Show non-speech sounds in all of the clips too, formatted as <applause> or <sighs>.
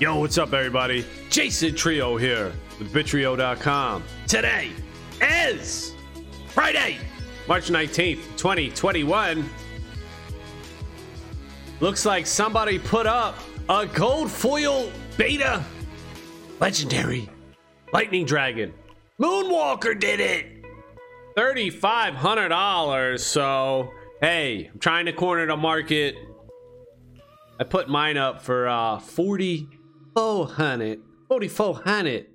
Yo, what's up, everybody? Jason Trio here with Bitrio.com. Today is Friday, March 19th, 2021. Looks like somebody put up a gold foil beta legendary lightning dragon. Moonwalker did it. $3,500. So, hey, I'm trying to corner the market. I put mine up for uh 4400 4400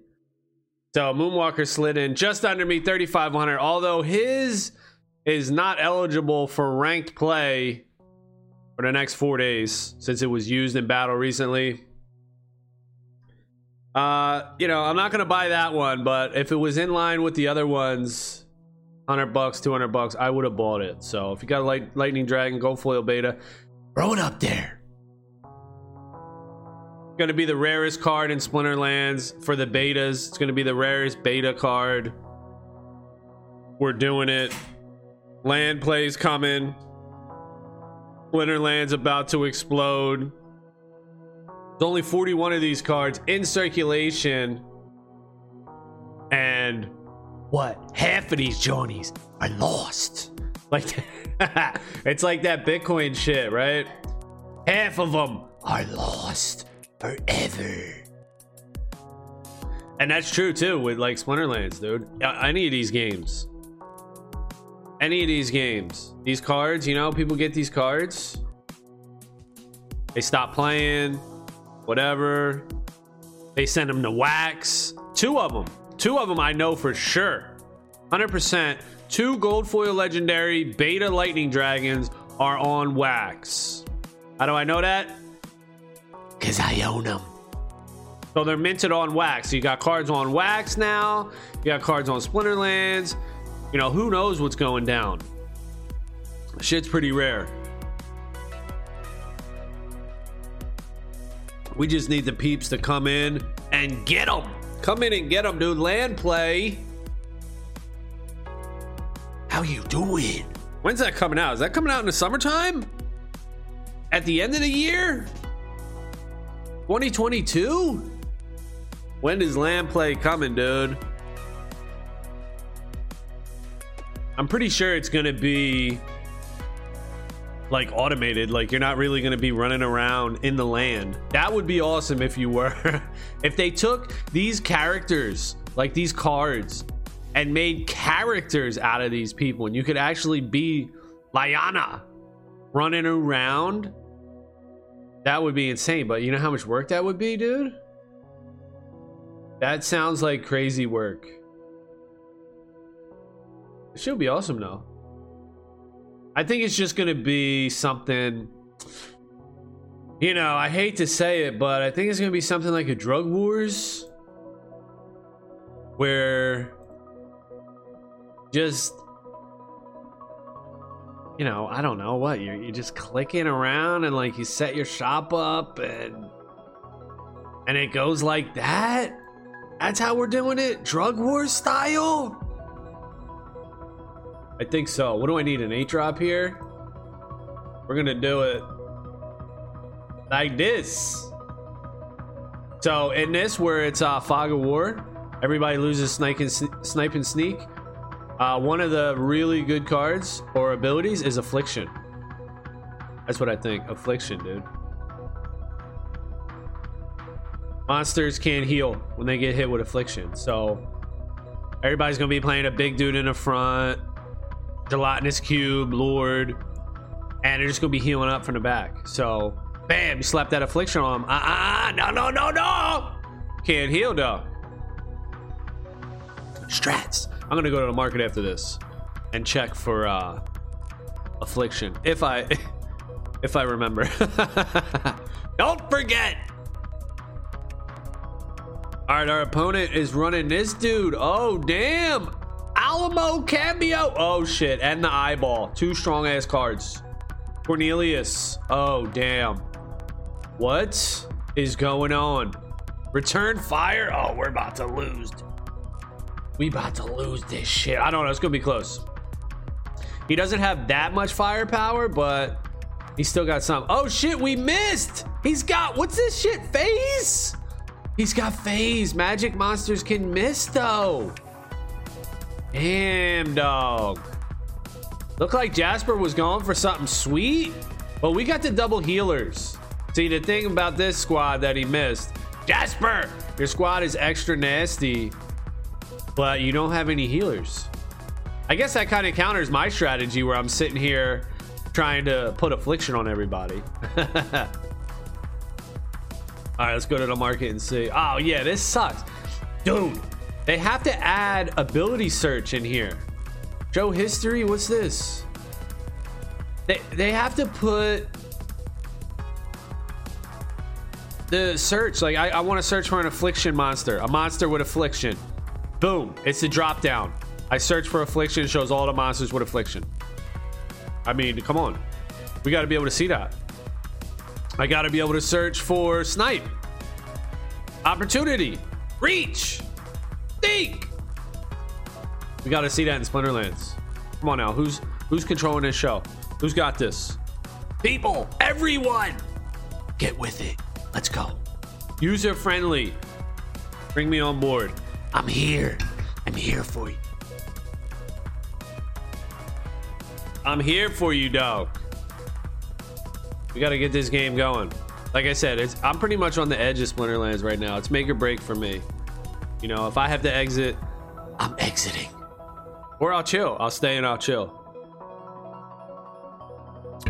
so moonwalker slid in just under me 3500 although his is not eligible for ranked play for the next four days since it was used in battle recently. Uh you know i'm not gonna buy that one but if it was in line with the other ones 100 bucks 200 bucks i would have bought it. So if you got a light, lightning dragon go foil beta. Throw it up there going to be the rarest card in Splinterlands for the betas. It's going to be the rarest beta card. We're doing it. Land plays coming. Splinterland's about to explode. There's only 41 of these cards in circulation. And what? Half of these Johnnies are lost. Like, <laughs> it's like that Bitcoin shit, right? Half of them are lost forever. And that's true too with like Splinterlands, dude. Any of these games. Any of these games. These cards, you know, people get these cards. They stop playing, whatever. They send them to wax. Two of them. Two of them I know for sure. 100%. Two gold foil legendary beta lightning dragons are on wax. How do I know that? Because I own them. So they're minted on wax. So you got cards on wax now. You got cards on Splinterlands. You know, who knows what's going down? Shit's pretty rare. We just need the peeps to come in and get them. Come in and get them, dude. Land play. How you doing? When's that coming out? Is that coming out in the summertime? At the end of the year? 2022? When is land play coming, dude? I'm pretty sure it's gonna be like automated like you're not really going to be running around in the land that would be awesome if you were <laughs> if they took these characters like these cards and made characters out of these people and you could actually be Lyanna running around that would be insane, but you know how much work that would be, dude? That sounds like crazy work. It should be awesome though. I think it's just gonna be something. You know, I hate to say it, but I think it's gonna be something like a drug wars, where just you know, I don't know what you're you're just clicking around and like you set your shop up and and it goes like that. That's how we're doing it, drug war style. I think so. What do I need? An eight drop here. We're gonna do it like this. So in this, where it's uh, fog of war, everybody loses snipe and, snipe and sneak. Uh, one of the really good cards or abilities is Affliction. That's what I think. Affliction, dude. Monsters can't heal when they get hit with Affliction. So everybody's going to be playing a big dude in the front, Gelatinous Cube, Lord, and they're just going to be healing up from the back. So, bam, you slap that Affliction on them. Ah, uh-uh, no, no, no, no. Can't heal, though. Strats. I'm gonna go to the market after this and check for uh, affliction if I <laughs> if I remember. <laughs> Don't forget. All right, our opponent is running this dude. Oh damn, Alamo Cambio. Oh shit, and the eyeball. Two strong ass cards. Cornealus. Oh damn. What is going on? Return fire. Oh, we're about to lose. We about to lose this shit. I don't know. It's gonna be close. He doesn't have that much firepower, but He's still got some. Oh shit, we missed. He's got what's this shit? Phase? He's got phase. Magic monsters can miss though. Damn dog. Look like Jasper was going for something sweet, but we got the double healers. See, the thing about this squad that he missed, Jasper, your squad is extra nasty, but you don't have any healers. I guess that kind of counters my strategy where I'm sitting here trying to put affliction on everybody. <laughs> All right, let's go to the market and see. Oh, yeah, this sucks. Dude, they have to add ability search in here. Show history, what's this? They, they have to put the search. Like, I, I want to search for an affliction monster, a monster with affliction. Boom, it's the drop down. I search for affliction, shows all the monsters with affliction. I mean, come on. We got to be able to see that. I got to be able to search for snipe, opportunity, reach, think. We got to see that in Splinterlands. Come on now, who's who's controlling this show? Who's got this? People, everyone, get with it. Let's go. User friendly. Bring me on board. I'm here. I'm here for you. I'm here for you, dog. We got to get this game going. Like I said, it's I'm pretty much on the edge of Splinterlands right now. It's make or break for me. You know, if I have to exit, I'm exiting. Or I'll chill. I'll stay and I'll chill.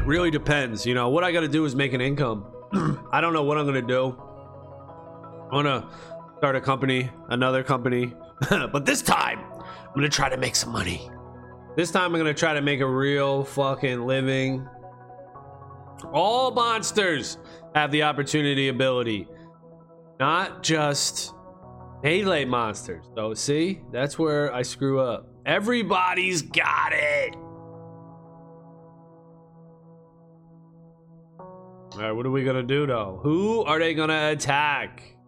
Really depends. You know, what I got to do is make an income. <clears throat> I don't know what I'm going to do. I want to start a company, another company. <laughs> but this time, I'm to try to make some money. This time I'm gonna try to make a real fucking living. All monsters have the opportunity ability, not just melee monsters. So see, that's where I screw up. Everybody's got it. All right, what are we gonna do though? Who are they gonna attack?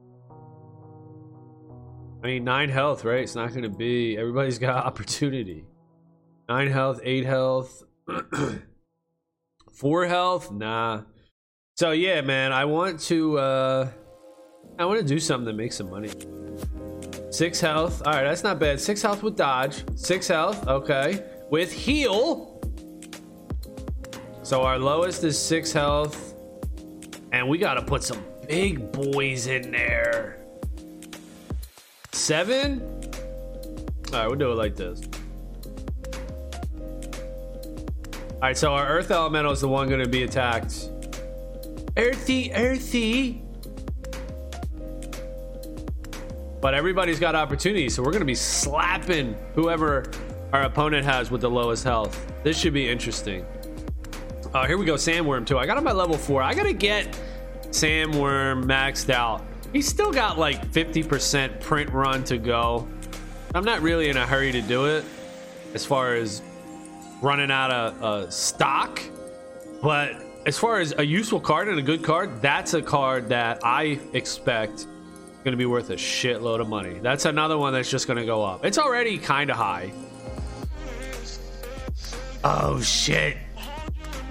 I mean, nine health, right? It's not gonna be. Everybody's got <laughs> opportunity. Nine health, eight health, <clears throat> four health. Nah. So yeah, man, I want to. uh I want to do something to make some money. Six health. All right, that's not bad. Six health with dodge. Six health. Okay, with heal. So our lowest is six health, and we got to put some big boys in there. Seven. All right, we'll do it like this. All right, so our Earth Elemental is the one going to be attacked. Earthy, earthy. But everybody's got opportunities, so we're going to be slapping whoever our opponent has with the lowest health. This should be interesting. Oh, here we go, Sandworm too. I got him at level four. I got to get Sandworm maxed out. He's still got like 50% print run to go. I'm not really in a hurry to do it as far as running out of uh, stock. But as far as a useful card and a good card, that's a card that I expect going to be worth a shitload of money. That's another one that's just going to go up. It's already kind of high. Oh shit.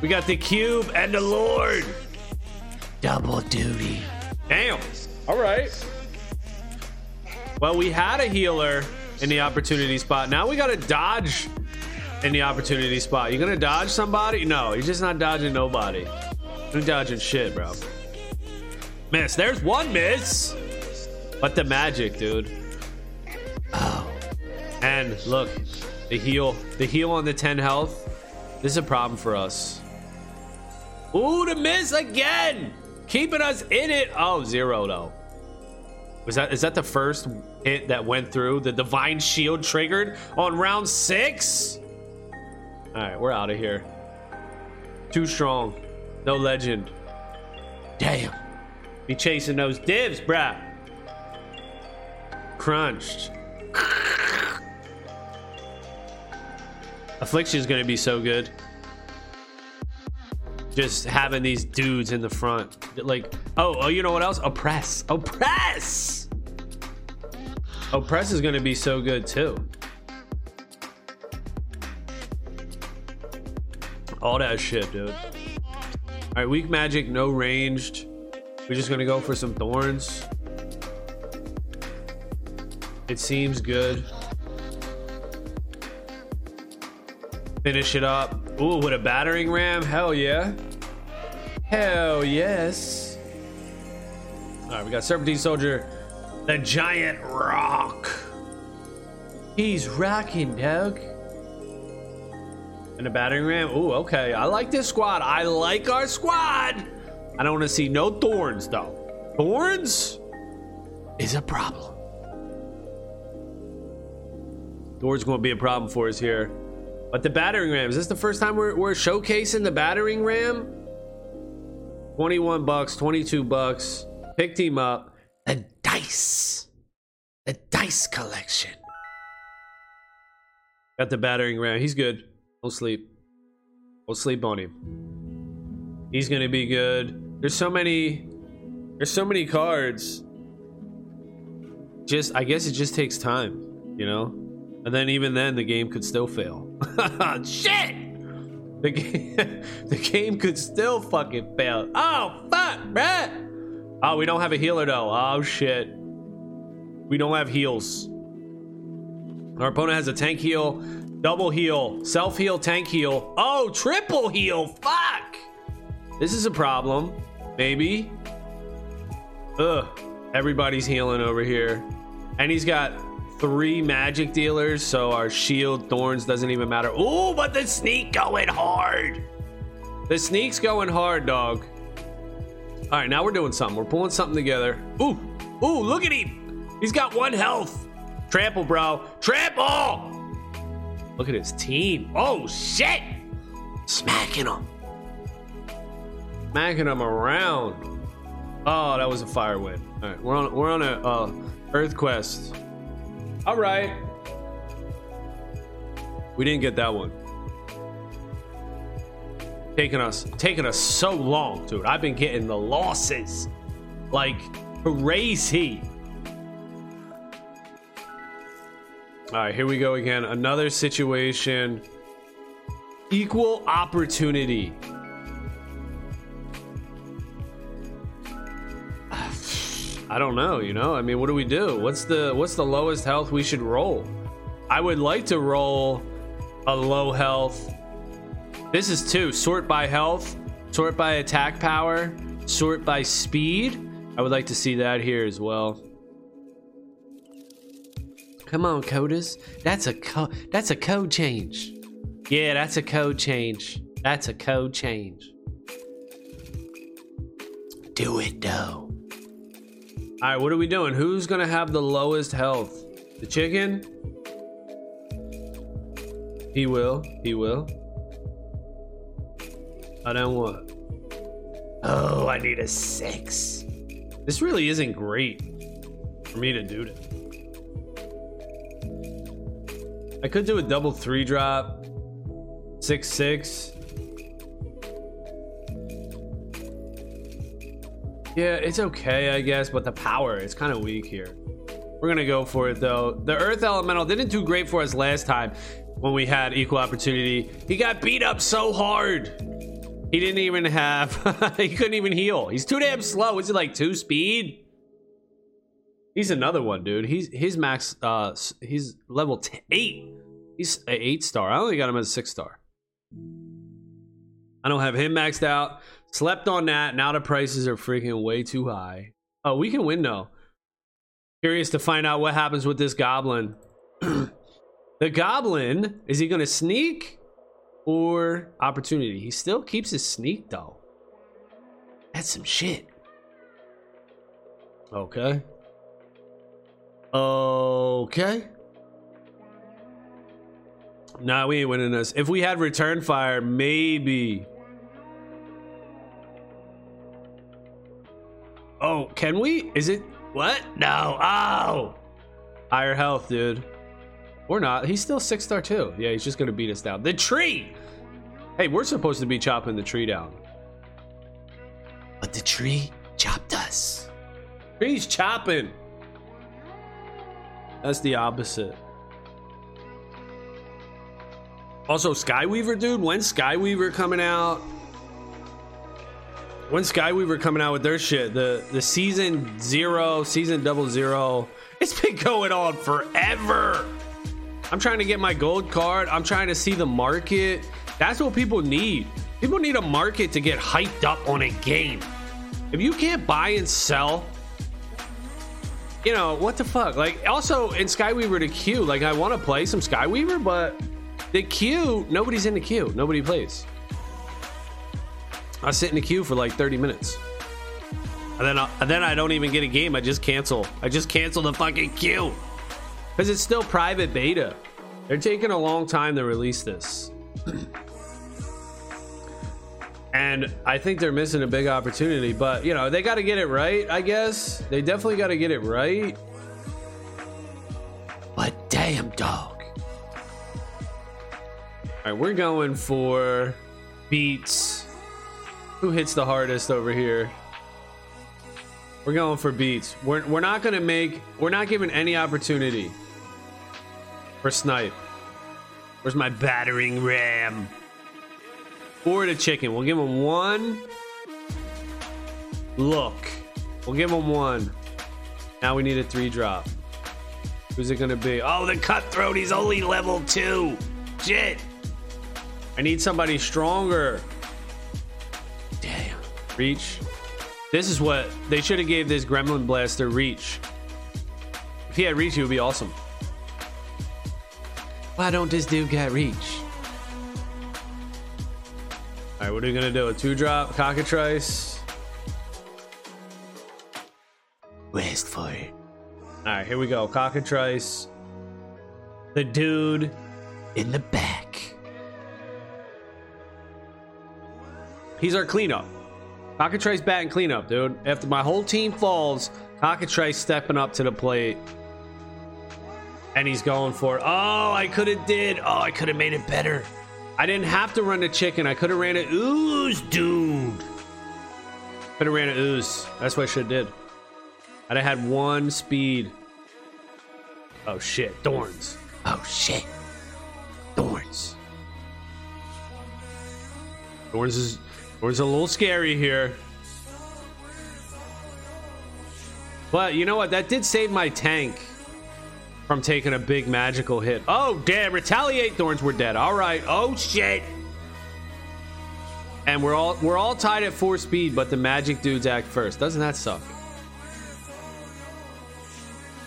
We got the cube and the lord. Double duty. Damn. All right. Well, we had a healer in the opportunity spot. Now we got to dodge in the opportunity spot. You gonna dodge somebody? No, you're just not dodging nobody. You're dodging shit, bro. Miss. There's one miss. But the magic, dude. Oh. And look, the heal. The heal on the 10 health. This is a problem for us. Ooh, the miss again. Keeping us in it. Oh, zero though. Was that is that the first hit that went through? The divine shield triggered on round six? All right, we're out of here. Too strong. No legend. Damn. Be chasing those divs, bruh. Crunched. Affliction is gonna be so good. Just having these dudes in the front, like, oh, oh, you know what else? Oppress, oppress. Oh, Oppress is gonna be so good too. All that shit, dude. All right, weak magic, no ranged. We're just gonna go for some thorns. It seems good. Finish it up. Ooh, with a battering ram? Hell yeah. Hell yes. All right, we got Serpentine Soldier, the Giant Roc. He's rocking, Doug. And a battering ram. Ooh, okay. I like this squad. I like our squad. I don't want to see no thorns, though. Thorns is a problem. Thorns going to be a problem for us here. But the battering ram, is this the first time we're, we're showcasing the battering ram? 21 bucks, 22 bucks. Picked him up. The dice. The dice collection. Got the battering ram. He's good. We'll sleep. We'll sleep on him. He's gonna be good. There's so many. There's so many cards. Just, I guess it just takes time, you know. And then even then, the game could still fail. <laughs> Shit! The game, <laughs> the game could still fucking fail. Oh fuck, bruh! Oh, we don't have a healer though. Oh shit. We don't have heals. Our opponent has a tank heal, double heal, self heal, tank heal. Oh, triple heal. Fuck. This is a problem. Maybe. Ugh. Everybody's healing over here. And he's got three magic dealers, so our shield thorns doesn't even matter. Ooh, but the sneak going hard. The sneak's going hard, dog. All right, now we're doing something. We're pulling something together. Ooh, ooh, look at him. He's got one health. Trample, bro. Trample. Look at his team. Oh, shit. Smacking him. Smacking him around. Oh, that was a fire win. All right, we're on we're on a uh, Earth quest. All right. We didn't get that one. Taking us taking us so long, dude. I've been getting the losses like crazy. All right, here we go again. Another situation. Equal opportunity. <sighs> I don't know, you know? I mean, what do we do? What's the what's the lowest health we should roll? I would like to roll a low health. This is two. Sort by health, sort by attack power, sort by speed. I would like to see that here as well. Come on, coders. That's a co- that's a code change. Yeah, that's a code change. That's a code change. Do it though. All right, what are we doing? Who's gonna have the lowest health? The chicken? He will. He will. I don't want. Oh, I need a six. This really isn't great for me to do this. I could do a double three drop, six six. Yeah, it's okay, I guess, but the power is kind of weak here. We're gonna go for it though. The Earth Elemental didn't do great for us last time when we had equal opportunity. He got beat up so hard. He didn't even have. <laughs> he couldn't even heal. He's too damn slow. Is it like two speed? He's another one, dude. He's his max. Uh, he's level eight. He's a eight star. I only got him as a six star. I don't have him maxed out. Slept on that. Now the prices are freaking way too high. Oh, we can win though. Curious to find out what happens with this goblin. <clears throat> the goblin is he going to sneak or opportunity? He still keeps his sneak though. That's some shit. Okay. Okay. Nah, we ain't winning this. If we had return fire, maybe. Oh, can we? Is it? What? No. Oh. Higher health, dude. Or not. He's still six star too. Yeah, he's just gonna beat us down. The tree. Hey, we're supposed to be chopping the tree down. But the tree chopped us. Tree's chopping. That's the opposite. Also, Skyweaver, dude. When's Skyweaver coming out? when Skyweaver coming out with their shit? The the season zero, season double zero. It's been going on forever. I'm trying to get my gold card. I'm trying to see the market. That's what people need. People need a market to get hyped up on a game. If you can't buy and sell, you know, what the fuck? Like, also in Skyweaver to queue, like, I want to play some Skyweaver, but the queue, nobody's in the queue. Nobody plays. I sit in the queue for like 30 minutes. And then, I, and then I don't even get a game. I just cancel. I just cancel the fucking queue. Because it's still private beta. They're taking a long time to release this. and I think they're missing a big opportunity, but you know, they got to get it right, I guess. They definitely got to get it right. But damn, dog. All right, we're going for beats. Who hits the hardest over here? We're going for beats. We're, we're not going to make, we're not giving any opportunity for snipe. Where's my battering ram? Or the chicken. We'll give him one look. We'll give him one. Now we need a three drop. Who's it gonna be? Oh, the cutthroat. He's only level two. Shit. I need somebody stronger. Damn. Reach. This is what they should have gave this Gremlin Blaster reach. If he had reach, he would be awesome. Why don't this dude get reach? All right, what are we gonna do? A two drop cockatrice. West for it. All right, here we go. Cockatrice. The dude in the back. He's our cleanup. Cockatrice bat and cleanup, dude. After my whole team falls, Cockatrice stepping up to the plate. And he's going for it. Oh, I could have did. Oh, I could have made it better. I didn't have to run the chicken. I could have ran it ooze, dude. Could have ran it ooze. That's what I should have did. I'd have had one speed. Oh shit, thorns. Oh shit. Thorns. Thorns is Thorns a little scary here. But you know what? That did save my tank from taking a big magical hit. Oh, damn. Retaliate Thorns were dead. All right. Oh, shit. And we're all we're all tied at four speed, but the magic dudes act first. Doesn't that suck?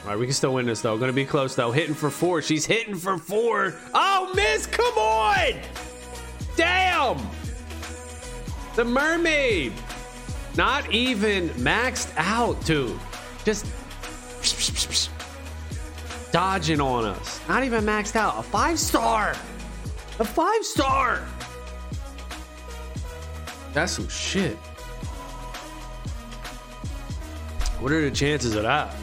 All right, we can still win this though. Gonna be close though. Hitting for four. She's hitting for four. Oh, miss! Come on! Damn! The mermaid. Not even maxed out, dude. Just dodging on us. Not even maxed out. A five star. A five star. That's some shit. What are the chances of that?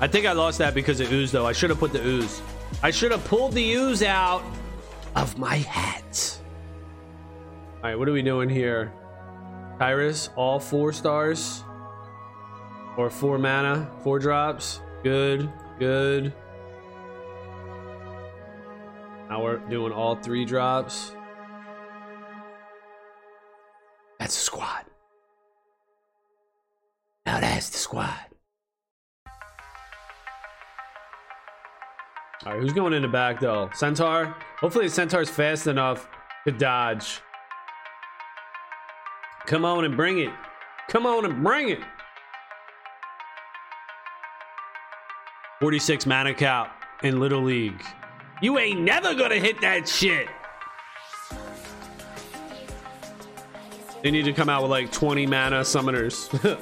I think I lost that because of ooze, though. I should have put the ooze. I should have pulled the ooze out of my hat. All right, what are we doing here? Tyrus, all four stars or four mana, four drops. Good, good. Now we're doing all three drops. That's a squad. Now that's the squad. All right, who's going in the back though? Centaur? Hopefully, Centaur's fast enough to dodge. Come on and bring it. Come on and bring it. 46 mana cap in Little League. You ain't never gonna hit that shit. They need to come out with like 20 mana summoners. <laughs>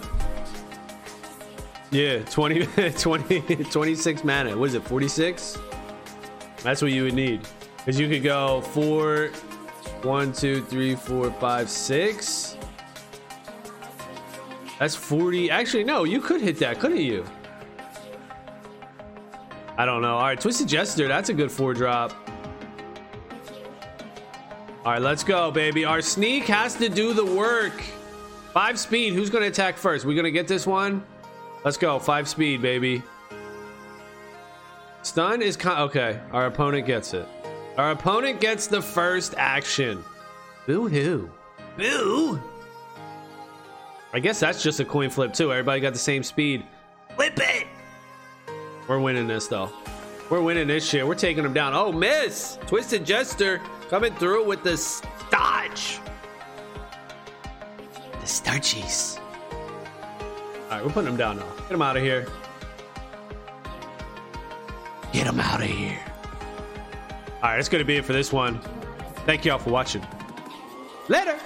yeah, 20, <laughs> 20, 26 mana. What is it, 46? That's what you would need. Because you could go four, one, two, three, four, five, six. That's 40. Actually, no, you could hit that, couldn't you? I don't know. All right, Twisted Jester. That's a good four drop. All right, let's go, baby. Our sneak has to do the work. Five speed. Who's going to attack first? We going to get this one? Let's go. Five speed, baby. Stun is okay. Our opponent gets it. Our opponent gets the first action. Boo hoo. Boo! I guess that's just a coin flip too. Everybody got the same speed. Flip it! We're winning this though. We're winning this shit. We're taking them down. Oh, miss! Twisted Jester coming through with the dodge. The Starchies. All right, we're putting them down now. Get them out of here. Get them out of here. All right, that's going to be it for this one. Thank y'all for watching. Later.